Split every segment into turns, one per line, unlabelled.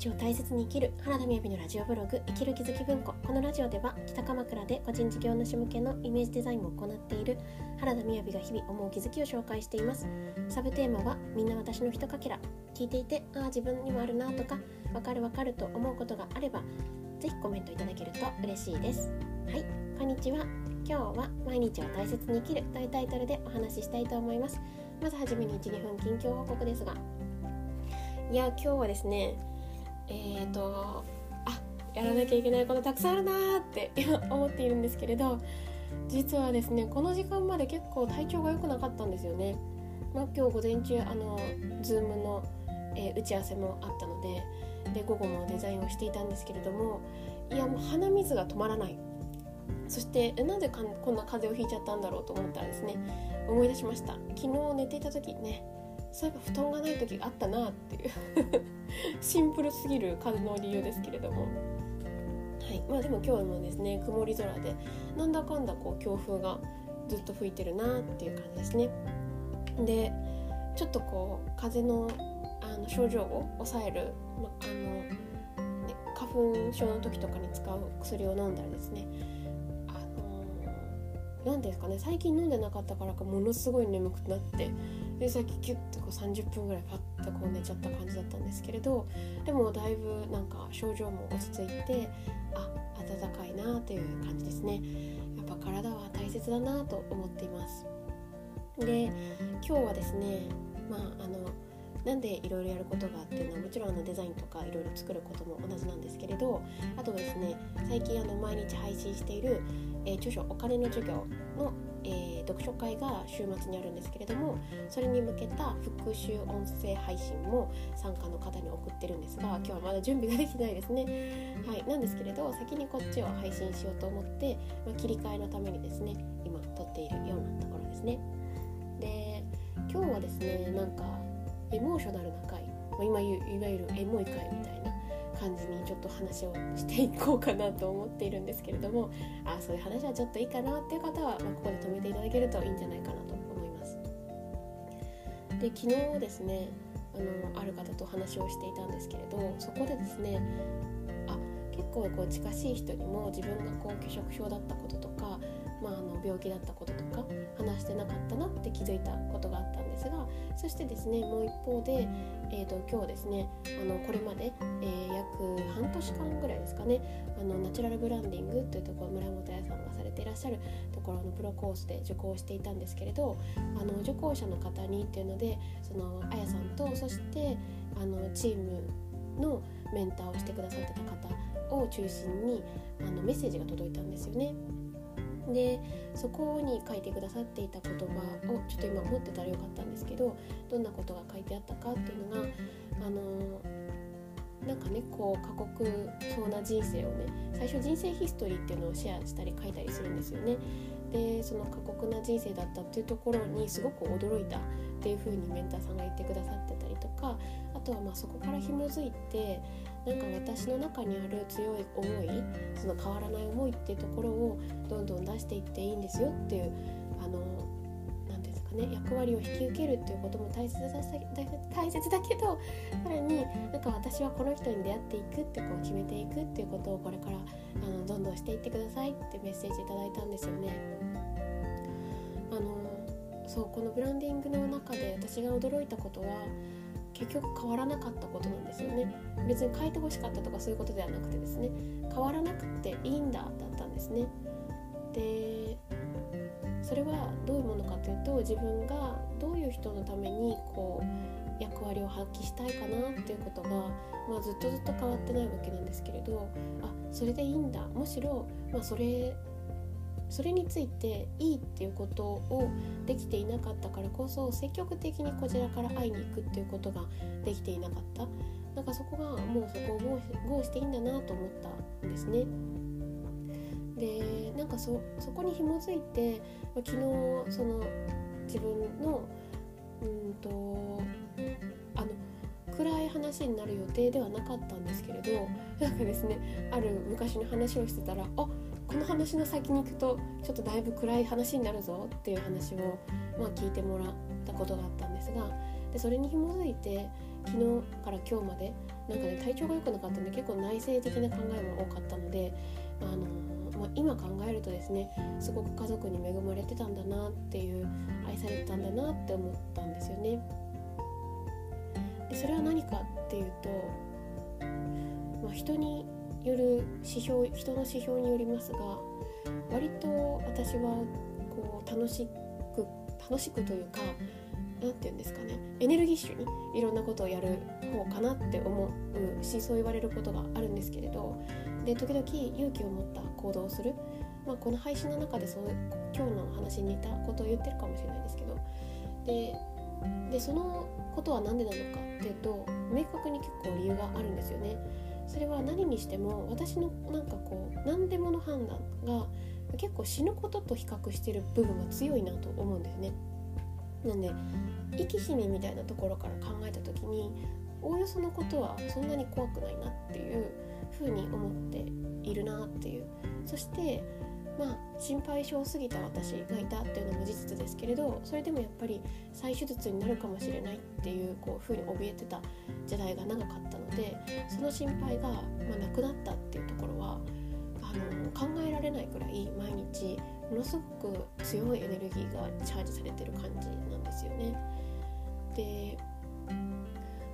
日を大切に生きる原田みやびのラジオブログ生きる気づき文庫。このラジオでは北鎌倉で個人事業主向けのイメージデザインを行っている原田みやびが日々思う気づきを紹介しています。サブテーマはみんな私のひとかけら。聞いていてああ自分にもあるなとかわかるわかると思うことがあればぜひコメントいただけると嬉しいです。はい。こんにちは。今日は毎日を大切に生きる。というタイトルでお話ししたいと思います。まずはじめに12分近況報告ですが。いや今日はですねえーとあやらなきゃいけないことたくさんあるなーって今 思っているんですけれど実はですねこの時間まで結構体調が良くなかったんですよね、まあ、今日午前中あの Zoom の、えー、打ち合わせもあったのでで午後もデザインをしていたんですけれどもいやもう鼻水が止まらない。そしてなぜかこんな風邪をひいちゃったんだろうと思ったらですね思い出しました。昨日寝ていた時ねそういえば布団がない時があったなっていう。シンプルすぎる風の理由ですけれども。はい。まあでも今日もですね曇り空でなんだかんだこう強風がずっと吹いてるなっていう感じですね。でちょっとこう風のあの症状を抑える、ま、あの、ね、花粉症の時とかに使う薬を飲んだらですね何ですかね最近飲んでなかったからかものすごい眠くなってでさっきキュッとこう30分ぐらいパッとこう寝ちゃった感じだったんですけれどでもだいぶなんか症状も落ち着いてあ暖かいなという感じですね。やっぱ体は大切だなと思っています。で今日はですねまああのなんでいろいろやることがあっていうのはもちろんあのデザインとかいろいろ作ることも同じなんですけれどあとですね最近あの毎日配信している、えー、著書「お金の授業の」えー、読書会が週末にあるんですけれどもそれに向けた復習音声配信も参加の方に送ってるんですが今日はまだ準備ができないですね。はい、なんですけれど先にこっちを配信しようと思って、まあ、切り替えのためにですね今撮っているようなところですね。で今日はですねなんかエモーショナルな回、まあ、今いわゆるエモい回みたいな感じにちょっと話をしていこうかなと思っているんですけれどもあそういう話はちょっといいかなっていう方は、まあ、ここで止めていただけるといいんじゃないかなと思います。で昨日ですねあのある方と話をしていたんですけれどそこでですねあ結構こう近しい人にも自分がこう拒食症だったこととかまあ、あの病気だったこととか話してなかったなって気づいたことがあったですがそしてですねもう一方で、えーと、今日ですねあのこれまで、えー、約半年間ぐらいですかねあのナチュラルブランディングというところ村本屋さんがされていらっしゃるところのプロコースで受講していたんですけれどあの受講者の方にっていうのでそのあやさんとそしてあのチームのメンターをしてくださってた方を中心にあのメッセージが届いたんですよね。でそこに書いてくださっていた言葉をちょっと今持ってたらよかったんですけどどんなことが書いてあったかっていうのがあのなんかねこう過酷そうな人生をね最初人生ヒストリーっていうのをシェアしたり書いたりするんですよね。でその過酷な人生だったっていうところにすごく驚いたっていう風にメンターさんが言ってくださってたりとかあとはまあそこから紐づいてなんか私の中にある強い思いその変わらない思いっていうところをどんどん出していっていいんですよっていうあの何ですかね役割を引き受けるっていうことも大切だ大切だけどさらになんか私はこの人に出会っていくってこう決めていくっていうことをこれからあのどんどんしていってくださいってメッセージいただいたんですよね。あのそうこのブランディングの中で私が驚いたことは結局変わらなかったことなんですよね。別に変えてほしかったとかそういうことではなくてですね。変わらなくていいんだだったんですね。でそれはどういうものかというと自分がどういう人のためにこう役割を発揮したいかなっていうことが、まあ、ずっとずっと変わってないわけなんですけれどあそれでいいんだ。むしろ、まあ、それそれについていいっていうことをできていなかったからこそ積極的にこちらから会いに行くっていうことができていなかったなんかそこがもうそこを合していいんだなと思ったんですね。でなんかそそこに紐づいて昨日その自分のうんとあの暗い話になる予定ではなかったんですけれどなんかですねある昔の話をしてたらあこの話の先に行くとちょっとだいぶ暗い話になるぞっていう話を、まあ、聞いてもらったことがあったんですがでそれに紐づいて昨日から今日までなんかね体調が良くなかったんで結構内省的な考えも多かったのであの、まあ、今考えるとですねすごく家族に恵まれてたんだなっていう愛されてたんだなって思ったんですよね。でそれは何かっていうと、まあ、人による指標人の指標によりますが割と私はこう楽しく楽しくというか何て言うんですかねエネルギッシュにいろんなことをやる方かなって思うしそう言われることがあるんですけれどで時々勇気を持った行動をする、まあ、この配信の中でそう今日の話に似たことを言ってるかもしれないですけどででそのことは何でなのかっていうと明確に結構理由があるんですよね。それは何にしても私のなんかこう何でもの判断が結構死ぬことと比較してる部分が強いなと思うんですね。なんで生き死にみたいなところから考えた時におおよそのことはそんなに怖くないなっていうふうに思っているなっていうそしてまあ心配性すぎた私がいたっていうのも事実ですけれどそれでもやっぱり再手術になるかもしれないっていうこうふうに怯えてた時代が長かったのでその心配が、ま、なくなったっていうところはあの考えられないくらい毎日ものすごく強いエネルギーがチャージされてる感じなんですよね。で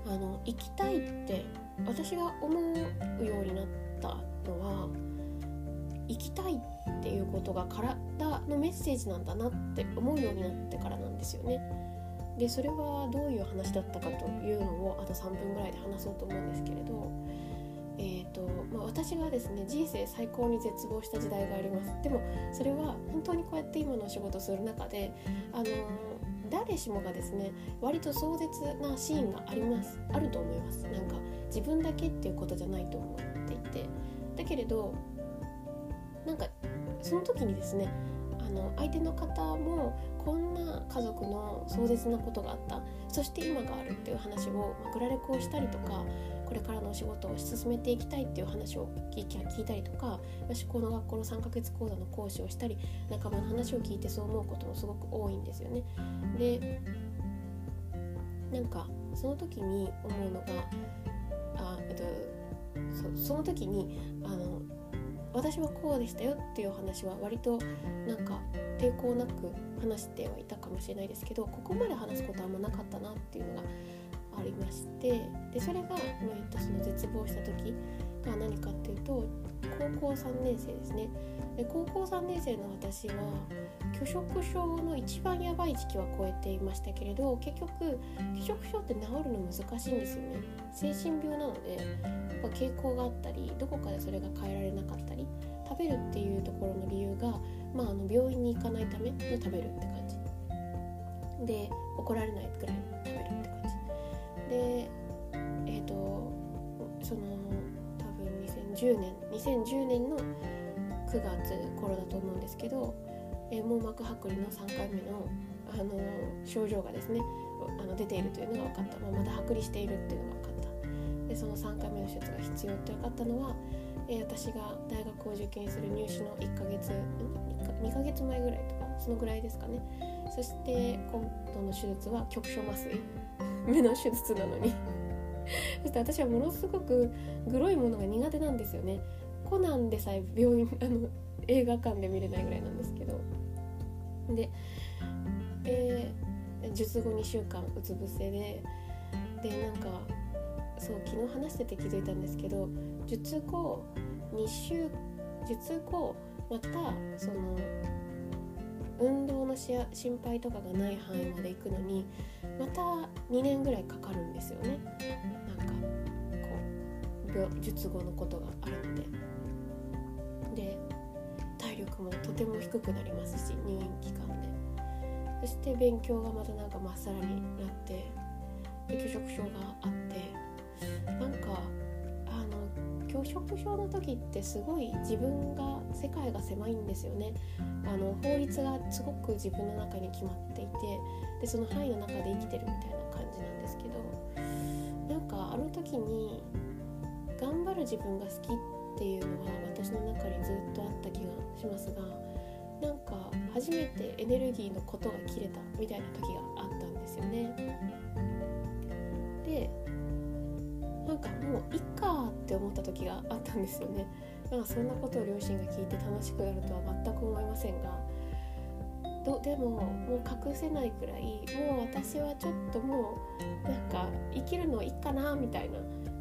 あの生きたいって私が思うようになったのは生きたいっていうことが体のメッセージなんだなって思うようになってからなんですよね。でそれはどういう話だったかというのをあと3分ぐらいで話そうと思うんですけれど、えーとまあ、私がですね人生最高に絶望した時代があります。でもそれは本当にこうやって今の仕事する中であの誰しもがですね割と壮絶なシーンがあります。あると思います。なんか自分だけっていうことじゃないと思っていて。だけれどなんかその時にですねの相手の方もこんな家族の壮絶なことがあったそして今があるっていう話を、まあ、グラレコをしたりとかこれからのお仕事を進めていきたいっていう話を聞いたりとか私この学校の3ヶ月講座の講師をしたり仲間の話を聞いてそう思うこともすごく多いんですよね。でなんかその時に思うのがあ、えっと、その時にあの私はこうでしたよっていう話は割となんか抵抗なく話してはいたかもしれないですけどここまで話すことはあんまなかったなっていうのがありましてでそれが今言っその絶望した時が何かっていうと高校3年生ですね。で高校3年生の私は拒食症の一番やばい時期は超えていましたけれど結局拒食症って治るの難しいんですよね。精神病なのでぱ傾向があったりどこかでそれが変えられなかったり食べるっていうところの理由が、まあ、あの病院に行かないための食べるって感じ。で怒られないくらい食べるって感じ。でえっ、ー、とその多分2010年2010年の9月頃だと思うんですけど、えー、網膜剥離の3回目の、あの症状がですねあの出ているというのが分かった、まあ、まだ剥離しているっていうのが分かった。その3回目の手術が必要って分かったのは、えー、私が大学を受験する入試の1ヶ月2ヶ月前ぐらいとかそのぐらいですかね。そして今度の手術は局所麻酔。目の手術なのに。そして私はものすごくグロいものが苦手なんですよね。コナンでさえ病院 あの映画館で見れないぐらいなんですけど。で、えー、術後2週間うつ伏せででなんかそう昨日話してて気づいたんですけど術後2週術後またその運動の心配とかがない範囲まで行くのにまた2年ぐらいかかるんですよねなんかこう術後のことがあるので。で体力もとても低くなりますし入院期間でそして勉強がまたなんかまっさらになってで拒食症があってなんかあの拒食症の時ってすごい自分が世界が狭いんですよねあの法律がすごく自分の中に決まっていてでその範囲の中で生きてるみたいな感じなんですけどなんかあの時に頑張る自分が好きっていうのは私の中にずっとあった気がしますがなんか初めてエネルギーのことが切れたみたいな時があったんですよね。んかもういっかって思った時があったんですよねなんかそんなことを両親が聞いて楽しくなるとは全く思いませんがどでももう隠せないくらいもう私はちょっともうなんか生きるのいいかなみたいな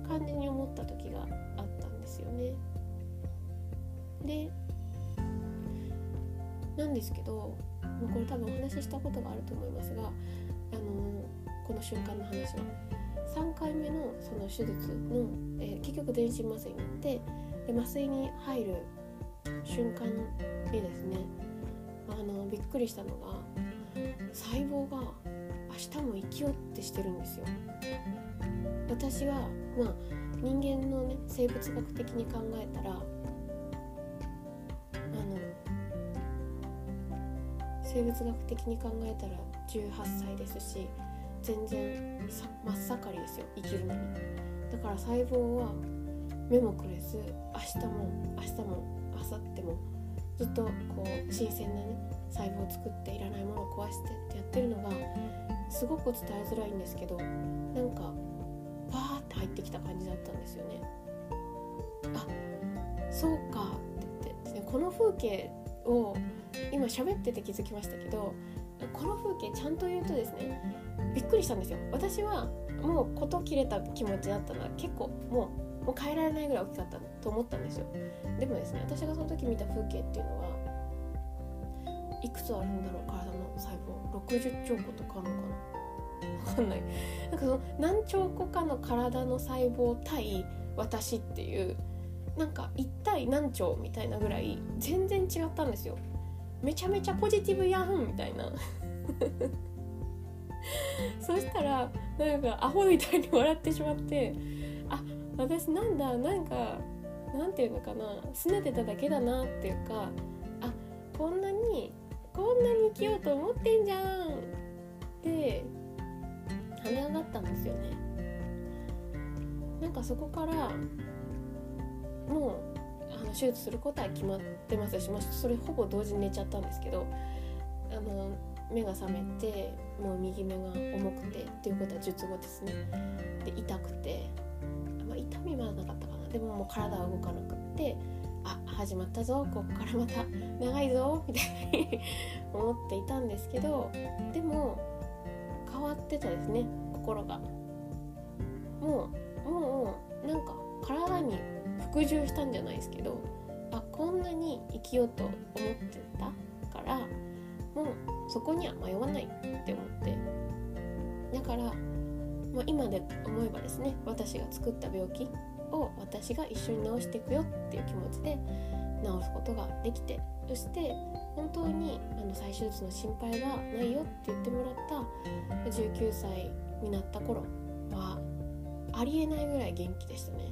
感じに思った時があったんですよね。でなんですけどもうこれ多分お話ししたことがあると思いますが、あのこの瞬間の話は3回目のその手術の、えー、結局全身麻酔になってで麻酔に入る瞬間にですねあのびっくりしたのが細胞が明日も生きようってしてるんですよ。私はまあ人間のね生物学的に考えたらあの生物学的に考えたら18歳ですし全然真っ盛りですよ。生きるのにだから細胞は目もくれず明日も明日も明後日も。ずっとこう新鮮なね細胞を作っていらないものを壊してってやってるのがすごく伝えづらいんですけどなんかバーって入ってきた感じだったんですよね。あそうかって言って、ね、この風景を今喋ってて気づきましたけどこの風景ちゃんと言うとですねびっくりしたんですよ。私はもう事切れた気持ちだったのは結構もうもう変えられないぐらい大きかったと思ったんですよ。でもですね私がその時見た風景っていうのはいくつあるんだろう体の細胞？60兆個とかあるのかな？分かんない。なんかその何兆個かの体の細胞対私っていうなんか一対何兆みたいなぐらい全然違ったんですよ。めちゃめちゃポジティブやんみたいな。そしたらなんかアホみたいに笑ってしまってあ私なんだなんかなんていうのかな拗ねてただけだなっていうかあこんなにこんなに生きようと思ってんじゃんって跳ね上がったんですよね。なんかそこからもうあの手術することは決まってますし、まあ、それほぼ同時に寝ちゃったんですけどあの目が覚めてもう右目が重くてっていうことは術後ですね。で痛くて。まあ痛みはなかったかな。でももう体は動かなくってあ始まったぞ。こっからまた長いぞ。みたいに 思っていたんですけどでも変わってたですね。心が。もうもうなんか体に服従したんじゃないですけどあこんなに生きようと思ってたからそこには迷わないって思って。だからまあ、今で思えばですね私が作った病気を私が一緒に治していくよっていう気持ちで治すことができてそして本当にあの再手術の心配がないよって言ってもらった19歳になった頃はありえないぐらい元気でしたね。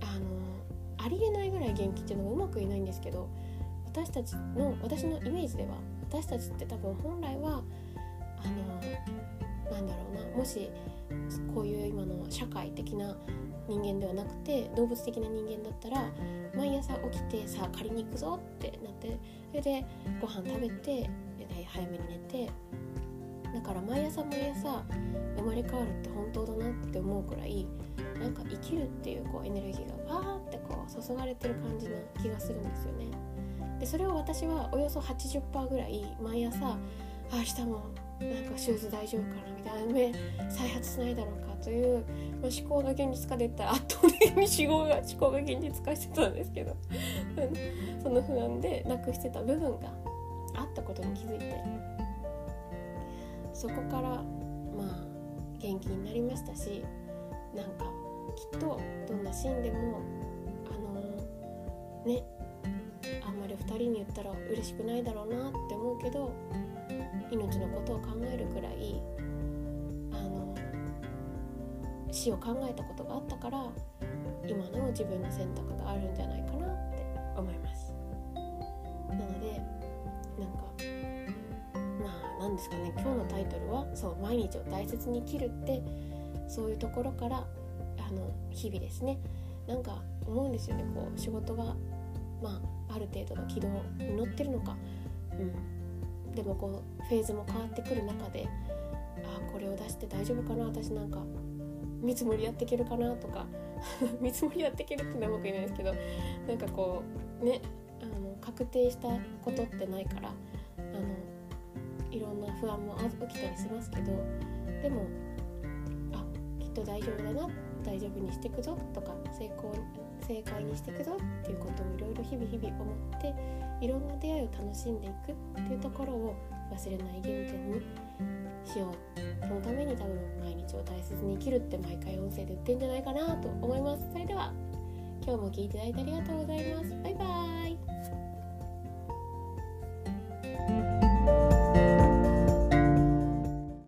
あのありえないぐらい元気っていうのがうまくいないんですけど私たちの私のイメージでは私たちって多分本来はあのなんだろうなもしこういう今の社会的な人間ではなくて動物的な人間だったら毎朝起きてさあ借りに行くぞってなってそれでご飯食べてで早めに寝てだから毎朝毎朝生まれ変わるって本当だなって思うくらいなんか生きるっていうこうエネルギーがわーってこう注がれてる感じな気がするんですよね。でそれを私はおよそ80%ぐらい毎朝あ明日もなんかシューズ大丈夫かな？みたいな目再発しないだろうか？という、まあ、思考が現実化でったら圧倒的に思考が思考が現実化してたんですけど その不安でなくしてた部分があったことに気づいてそこからまあ元気になりましたしなんかきっとどんなシーンでもあのね2人に言ったら嬉しくないだろうなって思うけど命のことを考えるくらいあの死を考えたことがあったから今の自分の選択があるんじゃないかなって思います。なのでなんかまあ何ですかね。今日のタイトルはそう毎日を大切に生きるってそういうところからあの日々ですね。なんか思うんですよね。こう仕事がまあある程度の軌道に乗ってるのか、うん、でもこうフェーズも変わってくる中であこれを出して大丈夫かな。私なんか見積もりやっていけるかなとか。見積もりやっていけるってのはうまく言えないですけどなんかこうねあの確定したことってないからあのいろんな不安も起きたりしますけどでもあきっと大丈夫だな大丈夫にしていくぞとか成功正解にしていくぞっていうことをいろいろ日々日々思っていろんな出会いを楽しんでいくっていうところを忘れない原点にしよう。そのために多分毎日を大切に生きるって毎回音声で言ってんじゃないかなと思います。それでは今日も聞いていただいてありがとうございます。バイバーイ。